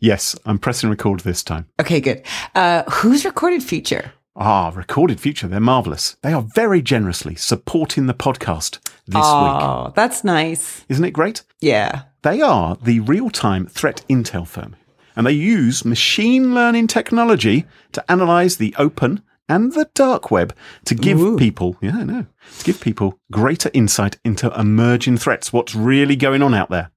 Yes, I'm pressing record this time. Okay, good. Uh, who's Recorded Future? Ah, Recorded Future, they're marvellous. They are very generously supporting the podcast this oh, week. Oh, that's nice. Isn't it great? Yeah. They are the real time threat intel firm, and they use machine learning technology to analyze the open and the dark web to give Ooh. people, yeah, I know, to give people greater insight into emerging threats, what's really going on out there.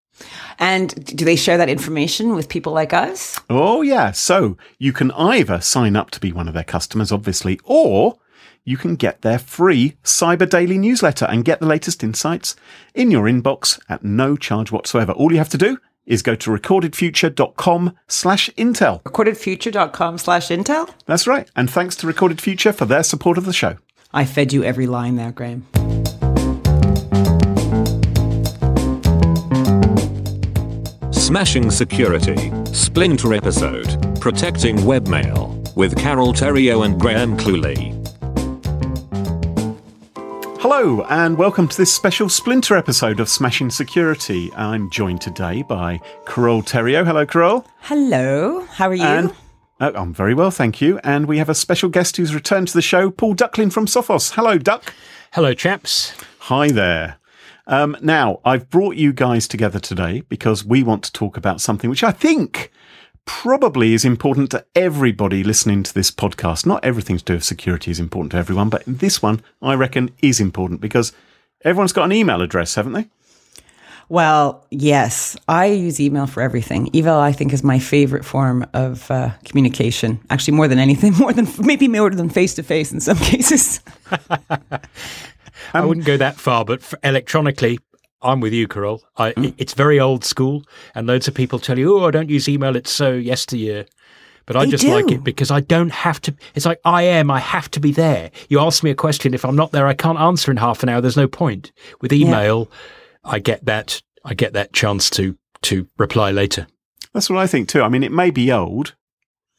And do they share that information with people like us? Oh, yeah. So you can either sign up to be one of their customers, obviously, or you can get their free Cyber Daily newsletter and get the latest insights in your inbox at no charge whatsoever. All you have to do is go to recordedfuture.com slash intel. Recordedfuture.com slash intel? That's right. And thanks to Recorded Future for their support of the show. I fed you every line there, Graham. Smashing Security, Splinter Episode, Protecting Webmail, with Carole Theriault and Graham Cluley. Hello, and welcome to this special Splinter episode of Smashing Security. I'm joined today by Carole Theriault. Hello, Carol. Hello. How are you? And uh, I'm very well, thank you. And we have a special guest who's returned to the show, Paul Ducklin from Sophos. Hello, Duck. Hello, chaps. Hi there. Um, now, I've brought you guys together today because we want to talk about something which I think probably is important to everybody listening to this podcast. Not everything to do with security is important to everyone, but this one I reckon is important because everyone's got an email address, haven't they? Well, yes. I use email for everything. Email, I think, is my favorite form of uh, communication. Actually, more than anything, more than maybe more than face to face in some cases. I wouldn't go that far, but electronically, I'm with you, Carol. I, Mm. It's very old school, and loads of people tell you, "Oh, I don't use email; it's so yesteryear." But I They just like it because I don't have to. It's like I am. I have to be there. You ask me a question. If I'm not there, I can't answer in half an hour. There's no point. With email, I get that. I get that chance to to reply later. That's what I think too. I mean, it may be old,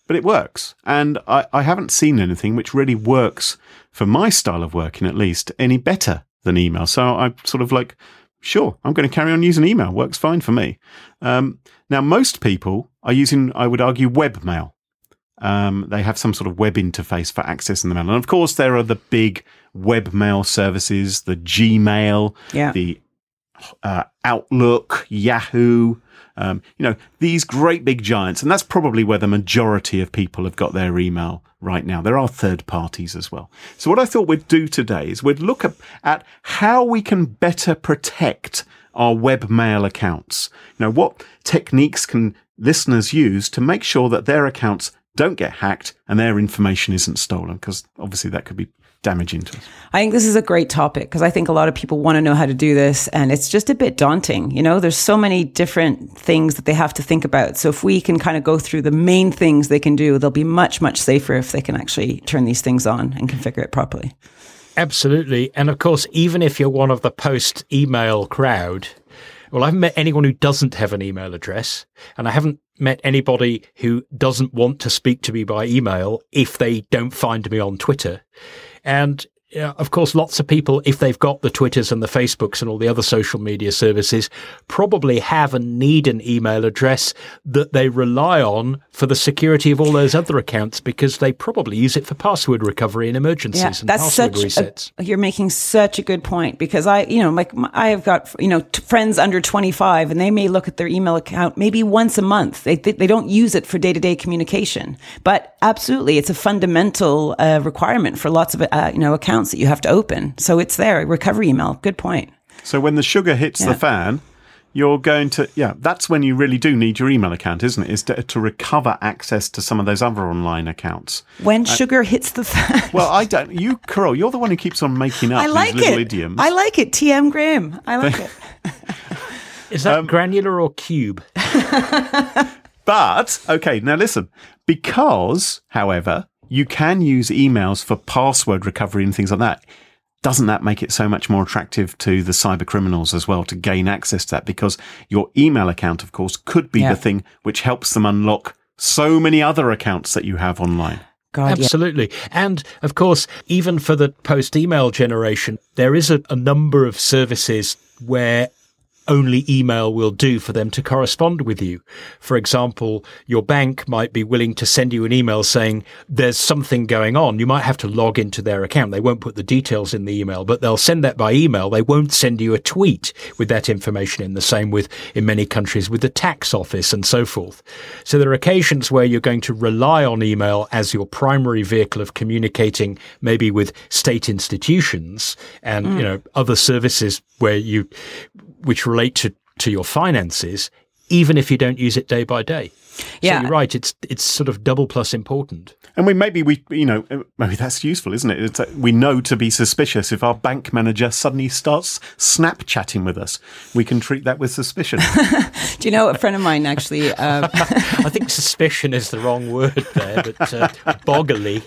but it works. And I, I haven't seen anything which really works for my style of working, at least, any better than email. So I'm sort of like, sure, I'm going to carry on using email. Works fine for me. Um, now, most people are using, I would argue, webmail. Um, they have some sort of web interface for accessing the mail. And of course, there are the big webmail services, the Gmail, Yeah. the uh, Outlook, Yahoo, um, you know, these great big giants. And that's probably where the majority of people have got their email right now. There are third parties as well. So what I thought we'd do today is we'd look at, how we can better protect our webmail accounts. You know, what techniques can listeners use to make sure that their accounts don't get hacked and their information isn't stolen? Because obviously that could be damaging to us. I think this is a great topic because I think a lot of people want to know how to do this and it's just a bit daunting. You know, there's so many different things that they have to think about. So if we can kind of go through the main things they can do, they'll be much, much safer if they can actually turn these things on and configure it properly. Absolutely. And of course, even if you're one of the post email crowd, well, I haven't met anyone who doesn't have an email address, and I haven't met anybody who doesn't want to speak to me by email if they don't find me on Twitter. And yeah, of course, lots of people, if they've got the Twitters and the Facebooks and all the other social media services, probably have and need an email address that they rely on for the security of all those other accounts because they probably use it for password recovery in emergencies Yeah, and that's password resets. A, you're making such a good point because I, you know, like I have got you know t- friends under 25, and they may look at their email account maybe once a month. They they, they don't use it for day to day communication, but absolutely, it's a fundamental uh, requirement for lots of uh, you know accounts that you have to open. So it's there, recovery email. Good point. So when the sugar hits Yeah. the fan, you're going to yeah. That's when you really do need your email account, isn't it? Is to, to recover access to some of those other online accounts. When sugar hits the fan. Well, I don't. You, Carol, you're the one who keeps on making up I like these little it. idioms. I like it. TM Graham. I like it. Is that Um, granular or cube? But, okay, now listen. Because, however, you can use emails for password recovery and things like that. Doesn't that make it so much more attractive to the cyber criminals as well to gain access to that? Because your email account, of course, could be Yeah. the thing which helps them unlock so many other accounts that you have online. God, yeah. Absolutely. And of course, even for the post email generation, there is a, a number of services where only email will do for them to correspond with you. For example, your bank might be willing to send you an email saying there's something going on. You might have to log into their account. They won't put the details in the email, but they'll send that by email. They won't send you a tweet with that information in the same with in many countries with the tax office and so forth. So there are occasions where you're going to rely on email as your primary vehicle of communicating maybe with state institutions and you hmm. know other services where you which relate to, to your finances, even if you don't use it day by day. Yeah. So you're right. It's it's sort of double plus important. And we maybe we you know uh, maybe that's useful, isn't it? It's, uh, we know to be suspicious if our bank manager suddenly starts Snapchatting with us. We can treat that with suspicion. Do you know a friend of mine actually? Uh, I think suspicion is the wrong word there, but uh, boggily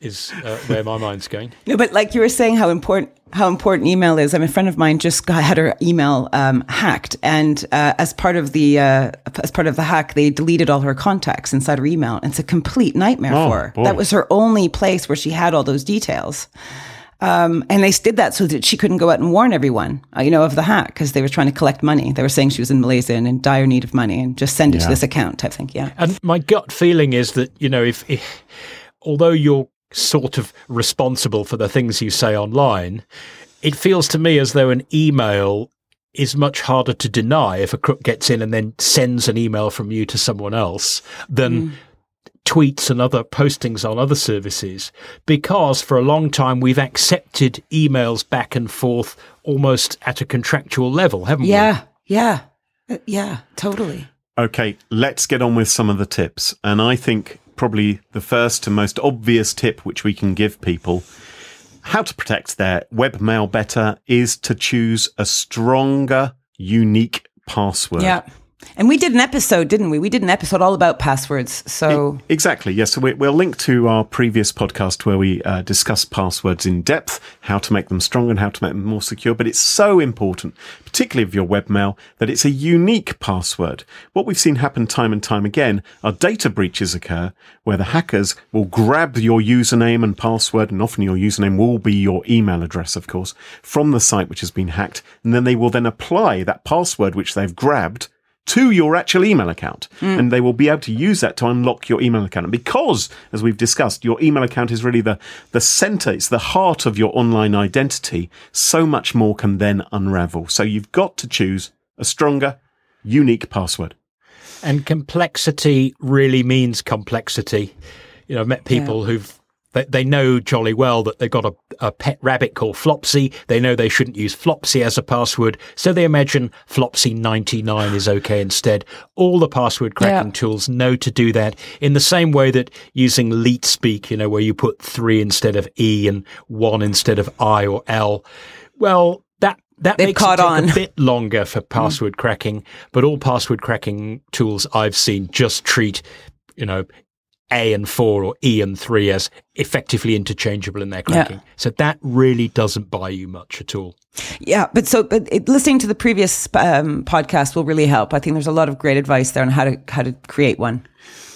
is uh, where my mind's going. No, but like you were saying, how important how important email is. I mean, a friend of mine just got, had her email um, hacked, and uh, as part of the uh, as part of the hack, they deleted all her contacts inside her email. It's a complete nightmare Oh, for her. boy. That was her only place where she had all those details. Um, and they did that so that she couldn't go out and warn everyone, uh, you know, of the hack because they were trying to collect money. They were saying she was in Malaysia and in dire need of money and just send it to this account type thing. Yeah. And my gut feeling is that you know if, if although you're sort of responsible for the things you say online, it feels to me as though an email is much harder to deny if a crook gets in and then sends an email from you to someone else than tweets and other postings on other services because for a long time we've accepted emails back and forth almost at a contractual level, haven't we? Yeah. Yeah. Uh, Yeah. Totally. Okay, let's get on with some of the tips. And I think probably the first and most obvious tip which we can give people how to protect their webmail better is to choose a stronger, unique password. Yeah. And we did an episode, didn't we? We did an episode all about passwords. So Exactly. Yes. So we, we'll link to our previous podcast where we uh, discuss passwords in depth, how to make them stronger and how to make them more secure. But it's so important, particularly of your webmail, that it's a unique password. What we've seen happen time and time again are data breaches occur where the hackers will grab your username and password, and often your username will be your email address, of course, from the site which has been hacked. And then they will then apply that password which they've grabbed to your actual email account. Mm. And they will be able to use that to unlock your email account. And because, as we've discussed, your email account is really the, the center, it's the heart of your online identity, so much more can then unravel. So you've got to choose a stronger, unique password. And complexity really means complexity. You know, I've met people who've they, they know jolly well that they've got a, a pet rabbit called Flopsy. They know they shouldn't use Flopsy as a password, so they imagine Flopsy ninety nine is okay instead. All the password cracking Yeah. tools know to do that in the same way that using leet speak, you know, where you put three instead of e and one instead of i or l. Well, that that They've makes it take on. a bit longer for mm. password cracking, but all password cracking tools I've seen just treat, you know, A and four or E and three as effectively interchangeable in their Yeah. cracking. So that really doesn't buy you much at all. Yeah, but so but it, listening to the previous um, podcast will really help. I think there's a lot of great advice there on how to how to create one.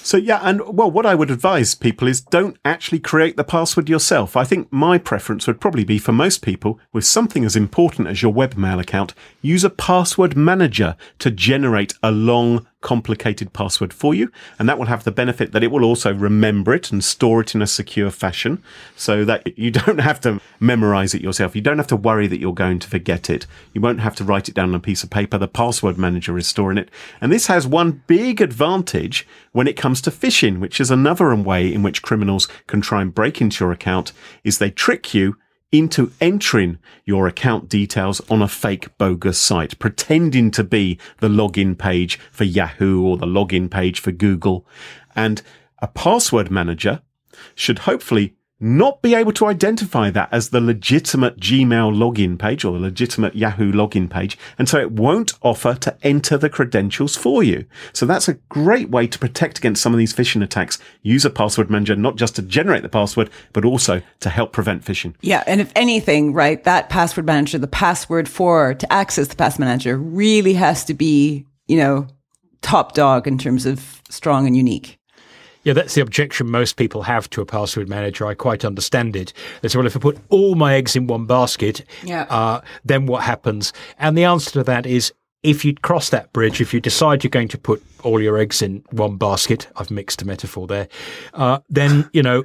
So yeah, and well, what I would advise people is don't actually create the password yourself. I think my preference would probably be for most people with something as important as your webmail account, use a password manager to generate a long complicated password for you. And that will have the benefit that it will also remember it and store it in a secure fashion so that you don't have to memorize it yourself. You don't have to worry that you're going to forget it. You won't have to write it down on a piece of paper. The password manager is storing it. And this has one big advantage when it comes to phishing, which is another way in which criminals can try and break into your account is they trick you into entering your account details on a fake bogus site, pretending to be the login page for Yahoo or the login page for Google. And a password manager should hopefully not be able to identify that as the legitimate Gmail login page or the legitimate Yahoo login page. And so it won't offer to enter the credentials for you. So that's a great way to protect against some of these phishing attacks. Use a password manager, not just to generate the password, but also to help prevent phishing. Yeah. And if anything, right, that password manager, the password for to access the password manager really has to be, you know, top dog in terms of strong and unique. Yeah, that's the objection most people have to a password manager. I quite understand it. They say, well, if I put all my eggs in one basket, yeah. uh, then what happens? And the answer to that is if you cross that bridge, if you decide you're going to put all your eggs in one basket. I've mixed a metaphor there. Uh, then, you know,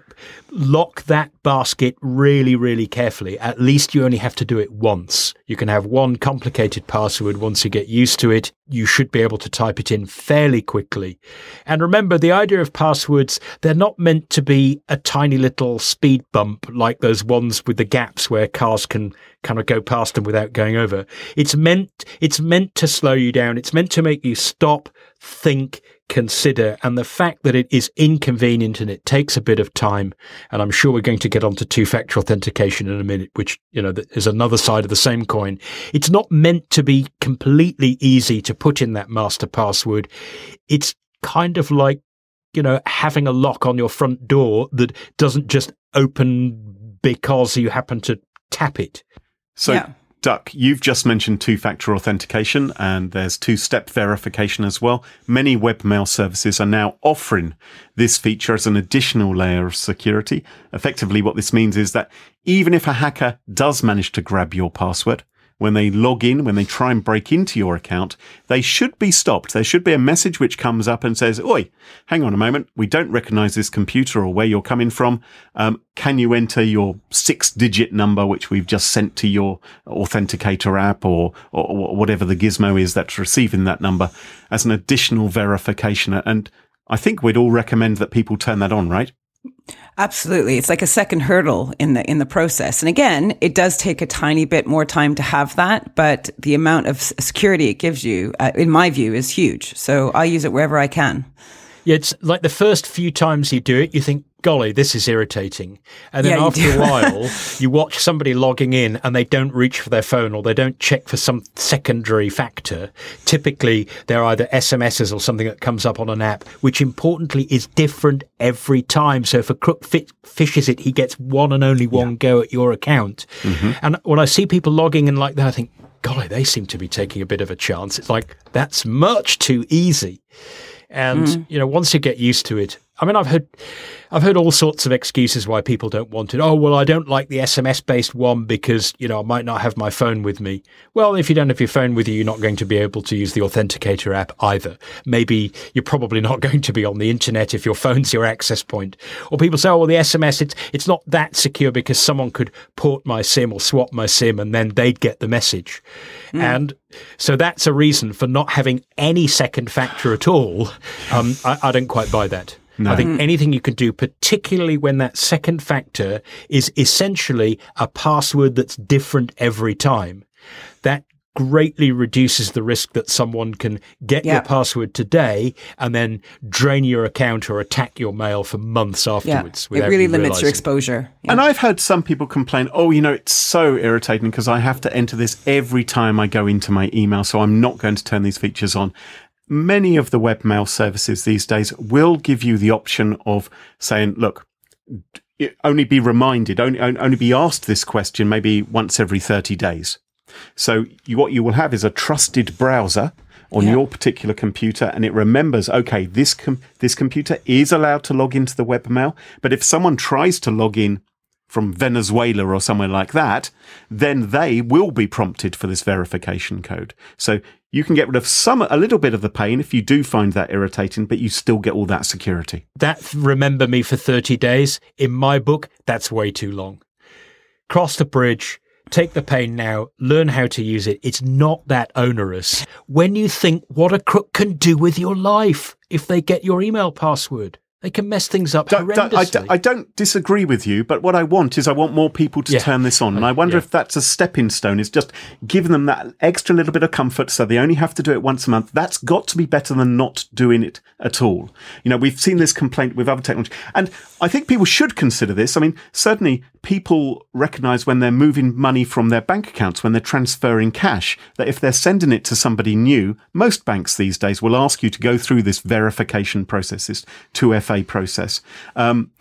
lock that basket really, really carefully. At least you only have to do it once. You can have one complicated password once you get used to it. You should be able to type it in fairly quickly. And remember, the idea of passwords, they're not meant to be a tiny little speed bump like those ones with the gaps where cars can kind of go past them without going over. It's meant, it's meant to slow you down. It's meant to make you stop, think, consider, and the fact that it is inconvenient and it takes a bit of time. And I'm sure we're going to get onto two factor authentication in a minute, which, you know, is another side of the same coin. It's not meant to be completely easy to put in that master password. It's kind of like, you know, having a lock on your front door that doesn't just open because you happen to tap it. So yeah. Duck, you've just mentioned two factor authentication and there's two step verification as well. Many webmail services are now offering this feature as an additional layer of security. Effectively, what this means is that even if a hacker does manage to grab your password, when they log in, when they try and break into your account, they should be stopped. There should be a message which comes up and says, Oi, hang on a moment. We don't recognize this computer or where you're coming from. Um, can you enter your six digit number, which we've just sent to your authenticator app or, or, whatever the gizmo is that's receiving that number as an additional verification? And I think we'd all recommend that people turn that on, right? Absolutely. It's like a second hurdle in the in the process. And again, it does take a tiny bit more time to have that, but the amount of security it gives you uh, in my view is huge. So I use it wherever I can. Yeah, it's like the first few times you do it, you think, golly, this is irritating. And then yeah, after a while, you watch somebody logging in and they don't reach for their phone or they don't check for some secondary factor. Typically, they're either SMSs or something that comes up on an app, which importantly is different every time. So if a crook fit, phishes it, he gets one and only one yeah. go at your account. Mm-hmm. And when I see people logging in like that, I think, golly, they seem to be taking a bit of a chance. It's like, that's much too easy. And, mm. you know, once you get used to it, I mean, I've heard, I've heard all sorts of excuses why people don't want it. Oh, well, I don't like the SMS based one because, you know, I might not have my phone with me. Well, if you don't have your phone with you, you're not going to be able to use the Authenticator app either. Maybe you're probably not going to be on the internet if your phone's your access point. Or people say, oh, well, the SMS, it's, it's not that secure because someone could port my SIM or swap my SIM and then they'd get the message. Mm. And so that's a reason for not having any second factor at all. Um, I, I don't quite buy that. No. I think mm. anything you can do, particularly when that second factor is essentially a password that's different every time, that greatly reduces the risk that someone can get yeah. your password today and then drain your account or attack your mail for months afterwards. Yeah. It really limits realizing. your exposure. Yeah. And I've heard some people complain, oh, you know, it's so irritating because I have to enter this every time I go into my email, so I'm not going to turn these features on many of the webmail services these days will give you the option of saying, look, only be reminded, only, only be asked this question maybe once every 30 days. So you, what you will have is a trusted browser on Yeah. your particular computer, and it remembers, okay, this com- this computer is allowed to log into the webmail, but if someone tries to log in from Venezuela or somewhere like that, then they will be prompted for this verification code. So you can get rid of some, a little bit of the pain if you do find that irritating, but you still get all that security. That remember me for 30 days. In my book, that's way too long. Cross the bridge, take the pain now, learn how to use it. It's not that onerous. When you think what a crook can do with your life if they get your email password, they can mess things up Don't- don't- I, horrendously. I don't disagree with you, but what I want is I want more people to Yeah. turn this on. And I wonder Yeah. if that's a stepping stone, is just giving them that extra little bit of comfort so they only have to do it once a month. That's got to be better than not doing it at all. You know, we've seen this complaint with other technology. And I think people should consider this. I mean, certainly people recognize when they're moving money from their bank accounts, when they're transferring cash, that if they're sending it to somebody new, most banks these days will ask you to go through this verification process, this 2FA process. Um,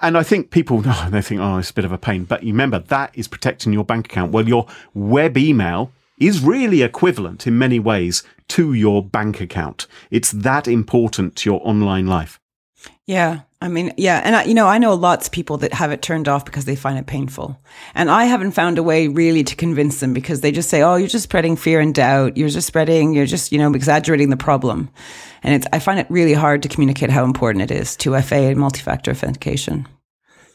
and I think people, oh, they think, oh, it's a bit of a pain. But you remember, that is protecting your bank account. Well, your web email is really equivalent in many ways to your bank account. It's that important to your online life. Yeah. I mean, yeah. And I, you know, I know lots of people that have it turned off because they find it painful. And I haven't found a way really to convince them because they just say, oh, you're just spreading fear and doubt. You're just spreading, you're just, you know, exaggerating the problem. And it's, I find it really hard to communicate how important it is 2FA and multi factor authentication.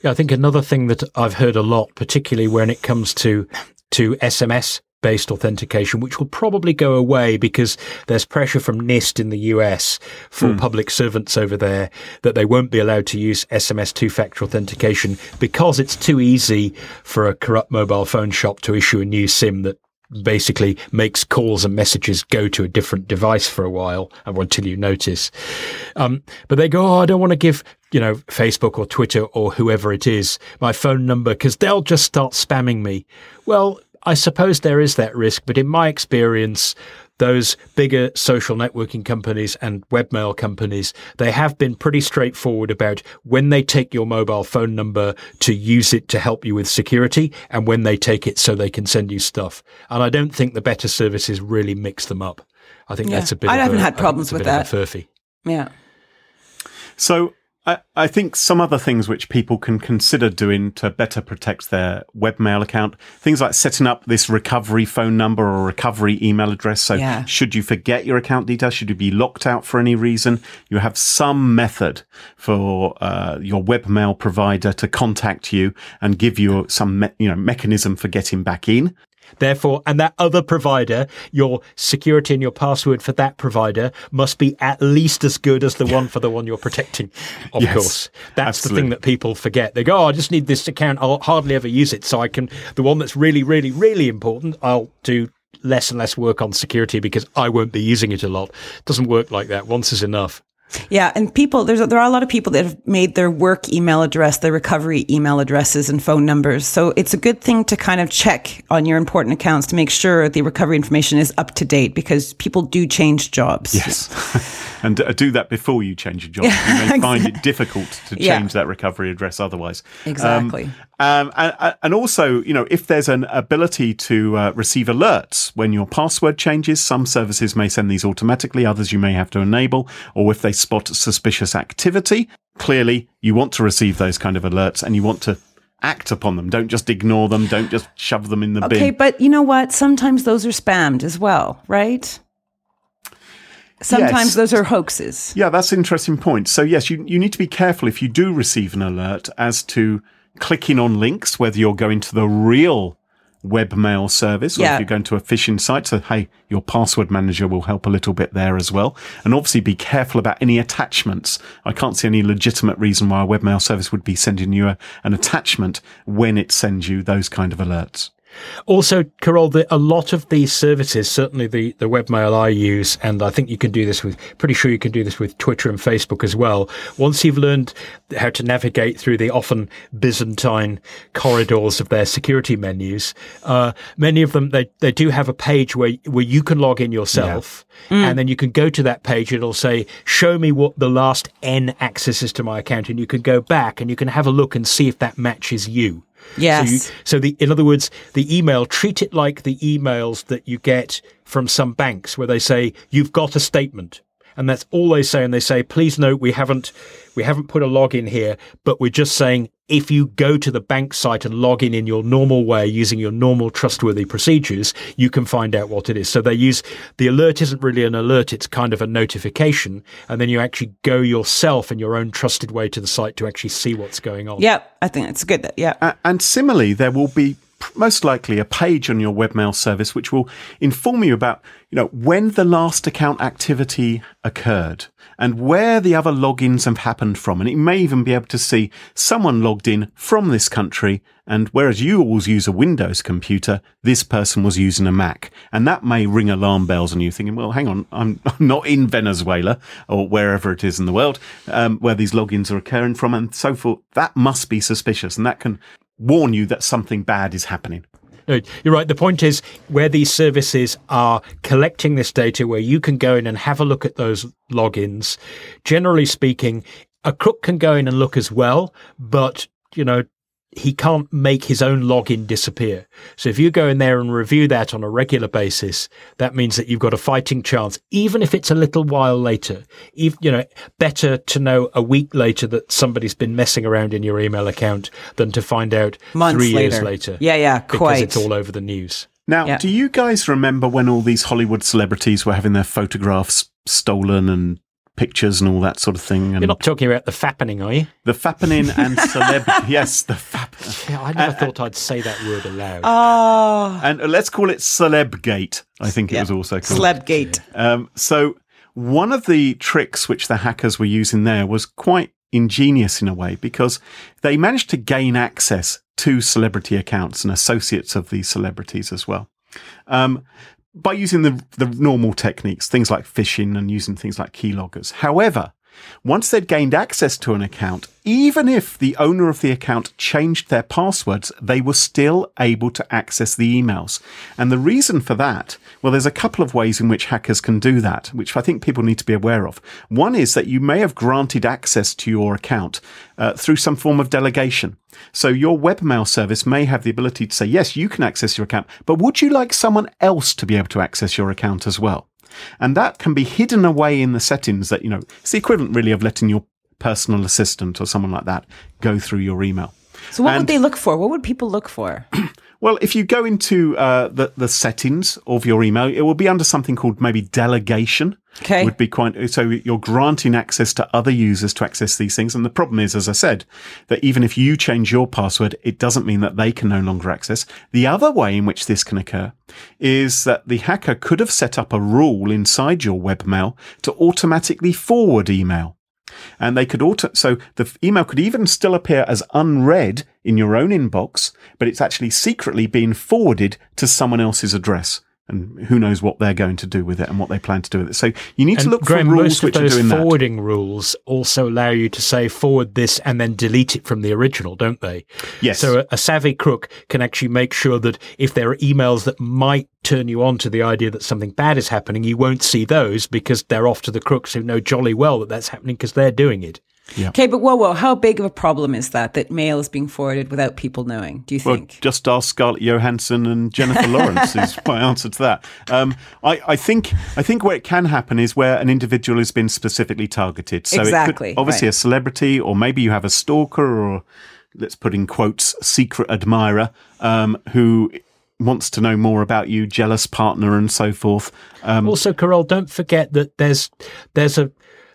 Yeah, I think another thing that I've heard a lot, particularly when it comes to to SMS based authentication, which will probably go away because there's pressure from NIST in the US for public servants over there that they won't be allowed to use SMS two factor authentication because it's too easy for a corrupt mobile phone shop to issue a new SIM that basically makes calls and messages go to a different device for a while and until you notice. Um, but they go, oh, I don't want to give, you know, Facebook or Twitter or whoever it is my phone number because they'll just start spamming me. Well, I suppose there is that risk, but in my experience, those bigger social networking companies and webmail companies, they have been pretty straightforward about when they take your mobile phone number to use it to help you with security and when they take it so they can send you stuff. And I don't think the better services really mix them up. I think Yeah. that's a bit I of haven't a- had I think problems a with bit of a furphy. Yeah. So I, I think some other things which people can consider doing to better protect their webmail account, things like setting up this recovery phone number or recovery email address. So Yeah. should you forget your account details, should you be locked out for any reason, you have some method for uh, your webmail provider to contact you and give you some me- you know mechanism for getting back in. Therefore, and that other provider, your security and your password for that provider must be at least as good as the one for the one you're protecting. Of Yes, course. That's the thing that people forget. They go, oh, I just need this account. I'll hardly ever use it. So I can, the one that's really, really, really important, I'll do less and less work on security because I won't be using it a lot. It doesn't work like that. Once is enough. Yeah, and people there's there are a lot of people that have made their work email address their recovery email addresses and phone numbers. So it's a good thing to kind of check on your important accounts to make sure the recovery information is up to date because people do change jobs. Yes. and uh, do that before you change your job. you may find it difficult to Yeah. change that recovery address otherwise. Um, Exactly. Um, and, and also, you know, if there's an ability to uh, receive alerts when your password changes, some services may send these automatically, others you may have to enable, or if they spot suspicious activity, clearly you want to receive those kind of alerts and you want to act upon them. Don't just ignore them. Don't just shove them in the Okay, bin. Okay, but you know what? Sometimes those are spammed as well, right? Sometimes Yes. those are hoaxes. Yeah, that's an interesting point. So yes, you, you need to be careful if you do receive an alert as to clicking on links, whether you're going to the real webmail service or Yeah. if you're going to a phishing site. So hey, your password manager will help a little bit there as well. And obviously be careful about any attachments. I can't see any legitimate reason why a webmail service would be sending you a, an attachment when it sends you those kind of alerts. Also, Carol, the, a lot of these services, certainly the, the webmail I use, and I think you can do this with, pretty sure you can do this with Twitter and Facebook as well. Once you've learned how to navigate through the often Byzantine corridors of their security menus, uh, many of them, they, they do have a page where, where you can log in yourself. And then you can go to that page. It'll say, show me what the last N accesses to my account. And you can go back and you can have a look and see if that matches you. Yes. So, you, so the in other words, the email treat it like the emails that you get from some banks where they say you've got a statement and that's all they say. And they say, please note, we haven't, we haven't put a log in here, but we're just saying if you go to the bank site and log in in your normal way using your normal trustworthy procedures, you can find out what it is. So they use the alert isn't really an alert. It's kind of a notification. And then you actually go yourself in your own trusted way to the site to actually see what's going on. Yeah, I think it's good. That, yeah. Uh, and similarly, there will be most likely a page on your webmail service which will inform you about you know when the last account activity occurred and where the other logins have happened from. And it may even be able to see someone logged in from this country and whereas you always use a windows computer this person was using a mac. And that may ring alarm bells and you thinking well hang on i'm, I'm not in venezuela or wherever it is in the world um, where these logins are occurring from and so forth. That must be suspicious and that can warn you that something bad is happening. No, you're right. The point is where these services are collecting this data, where you can go in and have a look at those logins. Generally speaking, a crook can go in and look as well, but you know, he can't make his own login disappear. So if you go in there and review that on a regular basis, that means that you've got a fighting chance, even if it's a little while later. Even, you know, better to know a week later that somebody's been messing around in your email account than to find out Months three later. years later. Yeah, yeah, quite. because it's all over the news. Now, Yeah. do you guys remember when all these Hollywood celebrities were having their photographs stolen and pictures and all that sort of thing? And You're not talking about the fappening, are you? the fappening and celeb. yes, the fap. Yeah, I never thought I'd say that word aloud. Oh, And let's call it Celebgate. I think it Yeah. was also called. Celebgate. Um, so one of the tricks which the hackers were using there was quite ingenious in a way because they managed to gain access to celebrity accounts and associates of these celebrities as well. Um, by using the, the normal techniques, things like phishing and using things like keyloggers. However, once they'd gained access to an account, even if the owner of the account changed their passwords, they were still able to access the emails. And the reason for that, well, there's a couple of ways in which hackers can do that, which I think people need to be aware of. One is that you may have granted access to your account uh, through some form of delegation. So your webmail service may have the ability to say, yes, you can access your account, but would you like someone else to be able to access your account as well? And that can be hidden away in the settings that, you know, it's the equivalent really of letting your personal assistant or someone like that go through your email. So what And- would they look for? What would people look for? Well, if you go into uh, the the settings of your email, it will be under something called maybe delegation. Okay. Would be quite so you're granting access to other users to access these things. And the problem is, as I said, that even if you change your password, it doesn't mean that they can no longer access. The other way in which this can occur is that the hacker could have set up a rule inside your webmail to automatically forward email and they could auto so the email could even still appear as unread in your own inbox but it's actually secretly being forwarded to someone else's address and who knows what they're going to do with it and what they plan to do with it so you need to look Graham, for rules which are doing that forwarding rules also allow you to say forward this and then delete it from the original, don't they? Yes. So a, a savvy crook can actually make sure that if there are emails that might turn you on to the idea that something bad is happening, you won't see those because they're off to the crooks who know jolly well that that's happening because they're doing it. Okay, but whoa, whoa, how big of a problem is that that mail is being forwarded without people knowing? Do you well, think? just ask Scarlett Johansson and Jennifer Lawrence is my answer to that. Um, I, I think I think where it can happen is where an individual has been specifically targeted. So Exactly, it could, obviously right. a celebrity, or maybe you have a stalker, or let's put in quotes, secret admirer um, who wants to know more about you, jealous partner, and so forth. Um, Also, Carol, don't forget that there's there's a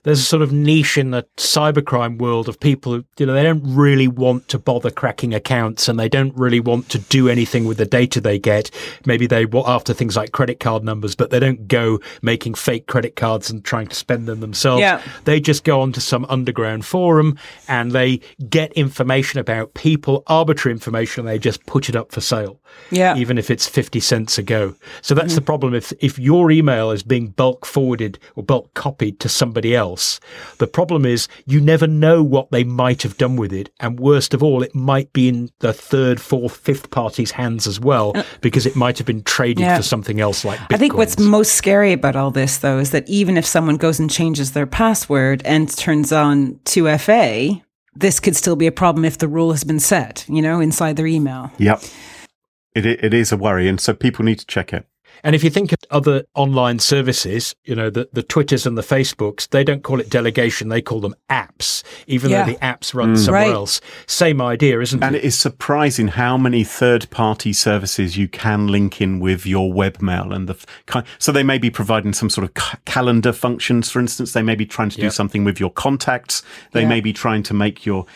there's a sort of niche in the cybercrime world of people who you know they don't really want to bother cracking accounts and they don't really want to do anything with the data they get. Maybe they want after things like credit card numbers, but they don't go making fake credit cards and trying to spend them themselves. Yeah. They just go onto some underground forum and they get information about people, arbitrary information, and they just put it up for sale Yeah. even if it's 50 cents a go. So that's mm-hmm. the problem. If, if your email is being bulk forwarded or bulk copied to somebody else, the problem is you never know what they might have done with it. And worst of all, it might be in the third, fourth, fifth party's hands as well, uh, because it might have been traded Yeah. for something else like Bitcoins. I think what's most scary about all this, though, is that even if someone goes and changes their password and turns on 2FA, this could still be a problem if the rule has been set, you know, inside their email. Yep. It, it is a worry. And so people need to check it. And if you think of other online services, you know, the, the Twitters and the Facebooks, they don't call it delegation, they call them apps, even Yeah. though the apps run mm. somewhere Right. else. Same idea, isn't And it? And it is surprising how many third party services you can link in with your webmail and the f- ki- so they may be providing some sort of ca- calendar functions for instance they may be trying to do Yep. something with your contacts they Yeah. may be trying to make your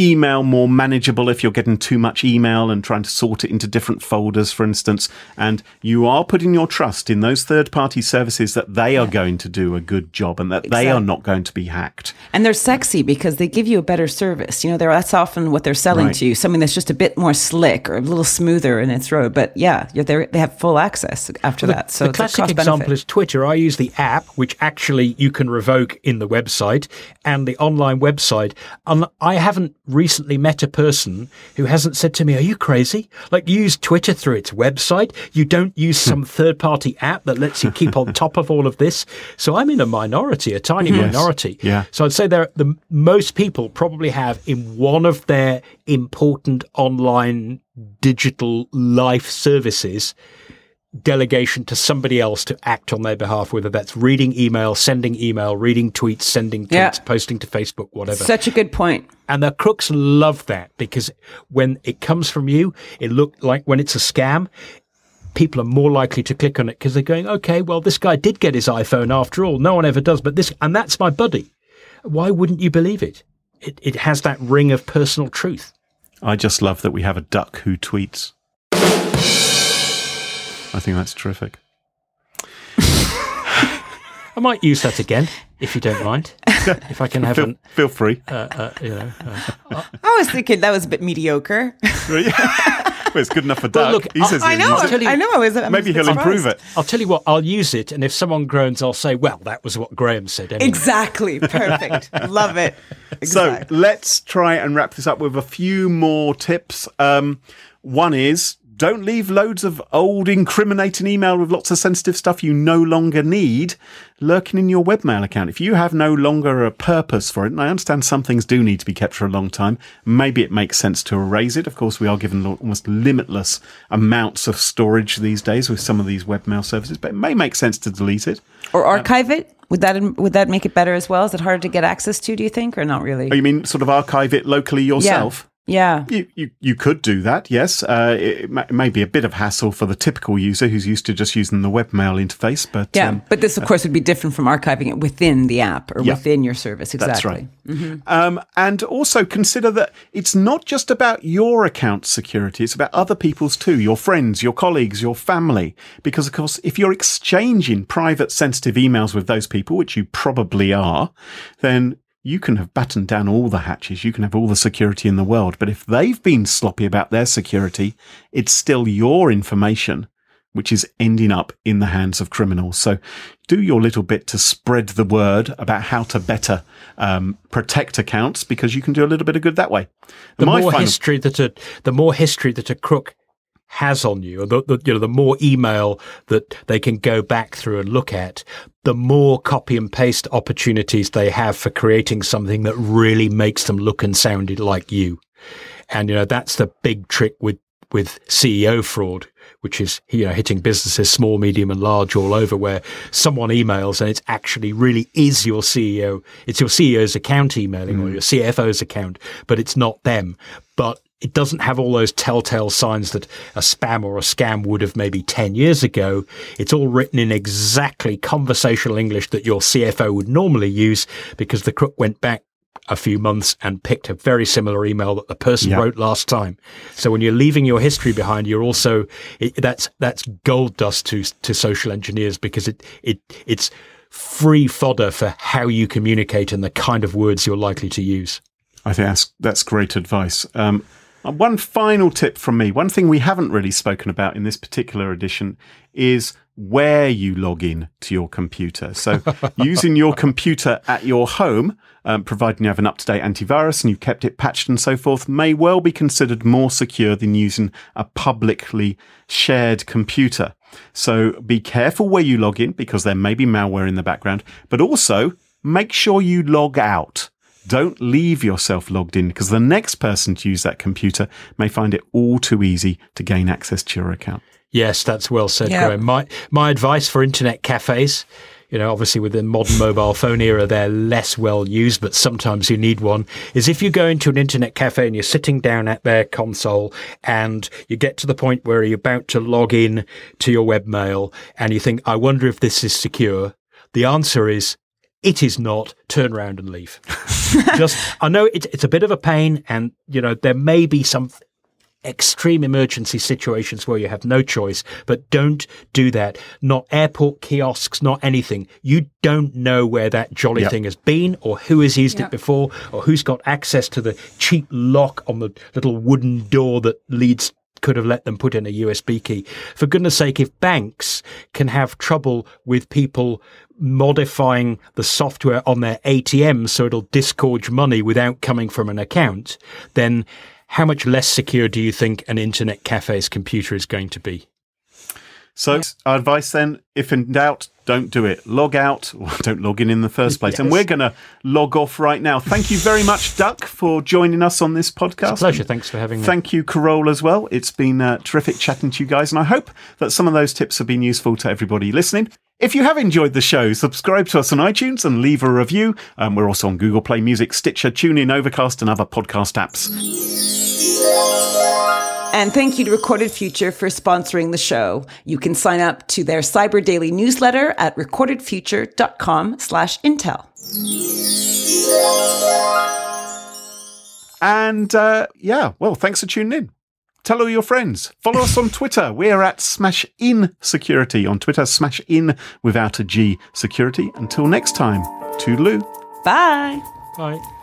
email more manageable if you're getting too much email and trying to sort it into different folders for instance and you are putting your trust in those third party services that they are going to do a good job and that they are not going to be hacked And they're sexy because they give you a better service. You know, they're, that's often what they're selling Right. to you, something that's just a bit more slick or a little smoother in its road. But yeah, you're they have full access after that. So the classic example benefit. is Twitter. I use the app, which actually you can revoke in the website and the online website. And I haven't recently met a person who hasn't said to me, Are you crazy? Like, you use Twitter through its website. You don't use hmm. some third party app that lets you keep on top of all of this. So I'm in a minority, a tiny minority. Yeah. So I'd say there, the most people probably have in one of their important online digital life services delegation to somebody else to act on their behalf, whether that's reading email, sending email, reading tweets, sending tweets, Yeah. posting to Facebook, whatever. Such a good point. and the crooks love that because when it comes from you, it look like when it's a scam, people are more likely to click on it because they're going, okay, well, this guy did get his iPhone after all. No one ever does, but this, and that's my buddy. Why wouldn't you believe it? It, it has that ring of personal truth. I just love that we have a duck who tweets. I think that's terrific. I might use that again if you don't mind. if I can have Feel, an, feel free. uh, uh, you know, uh, I was thinking that was a bit mediocre. well, it's good enough for Duck. look, he says I he'll know. use tell you- I know. I was. I'm Maybe he'll improve it. I'll tell you what, I'll use it, and if someone groans, I'll say, well, that was what Graham said. Anyway. Exactly. Perfect. Love it. So let's try and wrap this up with a few more tips. Um, one is don't leave loads of old incriminating email with lots of sensitive stuff you no longer need lurking in your webmail account. If you have no longer a purpose for it, and I understand some things do need to be kept for a long time, maybe it makes sense to erase it. Of course, we are given almost limitless amounts of storage these days with some of these webmail services, but it may make sense to delete it. or uh, archive it. Would that would that make it better as well? Is it harder to get access to? Do you think, or not really? Oh, you mean sort of archive it locally yourself? Yeah. You, you, you could do that, yes. Uh, it, ma- may be a bit of hassle for the typical user who's used to just using the webmail interface, but Yeah, um, but this, of course, would be different from archiving it within the app or Yeah. within your service. Exactly. that's right. Um, and also consider that it's not just about your account security; it's about other people's too, your friends, your colleagues, your family. Because of course, if you're exchanging private, sensitive emails with those people, which you probably are, then you can have battened down all the hatches. You can have all the security in the world. But if they've been sloppy about their security, it's still your information which is ending up in the hands of criminals. So do your little bit to spread the word about how to better um, protect accounts because you can do a little bit of good that way. the My more final- history that a the more history that a crook has on you, or the, the you know the more email that they can go back through and look at, the more copy and paste opportunities they have for creating something that really makes them look and sound like you. And you know that's the big trick with with CEO fraud, which is you know hitting businesses small, medium, and large all over, where someone emails and it's actually really is your CEO. It's your CEO's account emailing or mm. your CFO's account, but it's not them. But it doesn't have all those telltale signs that a spam or a scam would have maybe 10 years ago. It's all written in exactly conversational English that your CFO would normally use because the crook went back a few months and picked a very similar email that the person Yeah. wrote last time. So when you're leaving your history behind, you're also it, that's that's gold dust to to social engineers because it it it's free fodder for how you communicate and the kind of words you're likely to use. I think that's that's great advice. Um, one final tip from me. One thing we haven't really spoken about in this particular edition is where you log in to your computer. So, using your computer at your home, um, providing you have an up to date antivirus and you've kept it patched and so forth, may well be considered more secure than using a publicly shared computer. So, be careful where you log in because there may be malware in the background, but also make sure you log out don't leave yourself logged in because the next person to use that computer may find it all too easy to gain access to your account. Yes, that's well said, Yeah. Graham. My my advice for internet cafes, you know, obviously with the modern mobile phone era, they're less well used, but sometimes you need one. Is if you go into an internet cafe and you're sitting down at their console and you get to the point where you're about to log in to your webmail and you think, I wonder if this is secure. The answer is it is not. Turn around and leave. Just, I know it's it's a bit of a pain, and you know there may be some extreme emergency situations where you have no choice, but don't do that. Not airport kiosks, not anything. You don't know where that jolly Yep. thing has been or who has used Yep. it before or who's got access to the cheap lock on the little wooden door that leads could have let them put in a USB key. For goodness sake, if banks can have trouble with people modifying the software on their ATM so it'll disgorge money without coming from an account, then how much less secure do you think an internet cafe's computer is going to be? So, our advice then, if in doubt, don't do it. Log out, or don't log in in the first place. And we're going to log off right now. Thank you very much, Duck, for joining us on this podcast. Pleasure. Thanks for having me. Thank you, Carole, as well. It's been uh, terrific chatting to you guys, and I hope that some of those tips have been useful to everybody listening. If you have enjoyed the show, subscribe to us on iTunes and leave a review. Um, we're also on Google Play Music, Stitcher, TuneIn, Overcast, and other podcast apps. And thank you to Recorded Future for sponsoring the show. You can sign up to their Cyber Daily newsletter at recordedfuture.com slash intel. And uh, yeah, well, thanks for tuning in. Tell all your friends. Follow us on Twitter. We're at Smash In Security on Twitter. Smash In without a G Security. Until next time, toodaloo. Bye. Bye.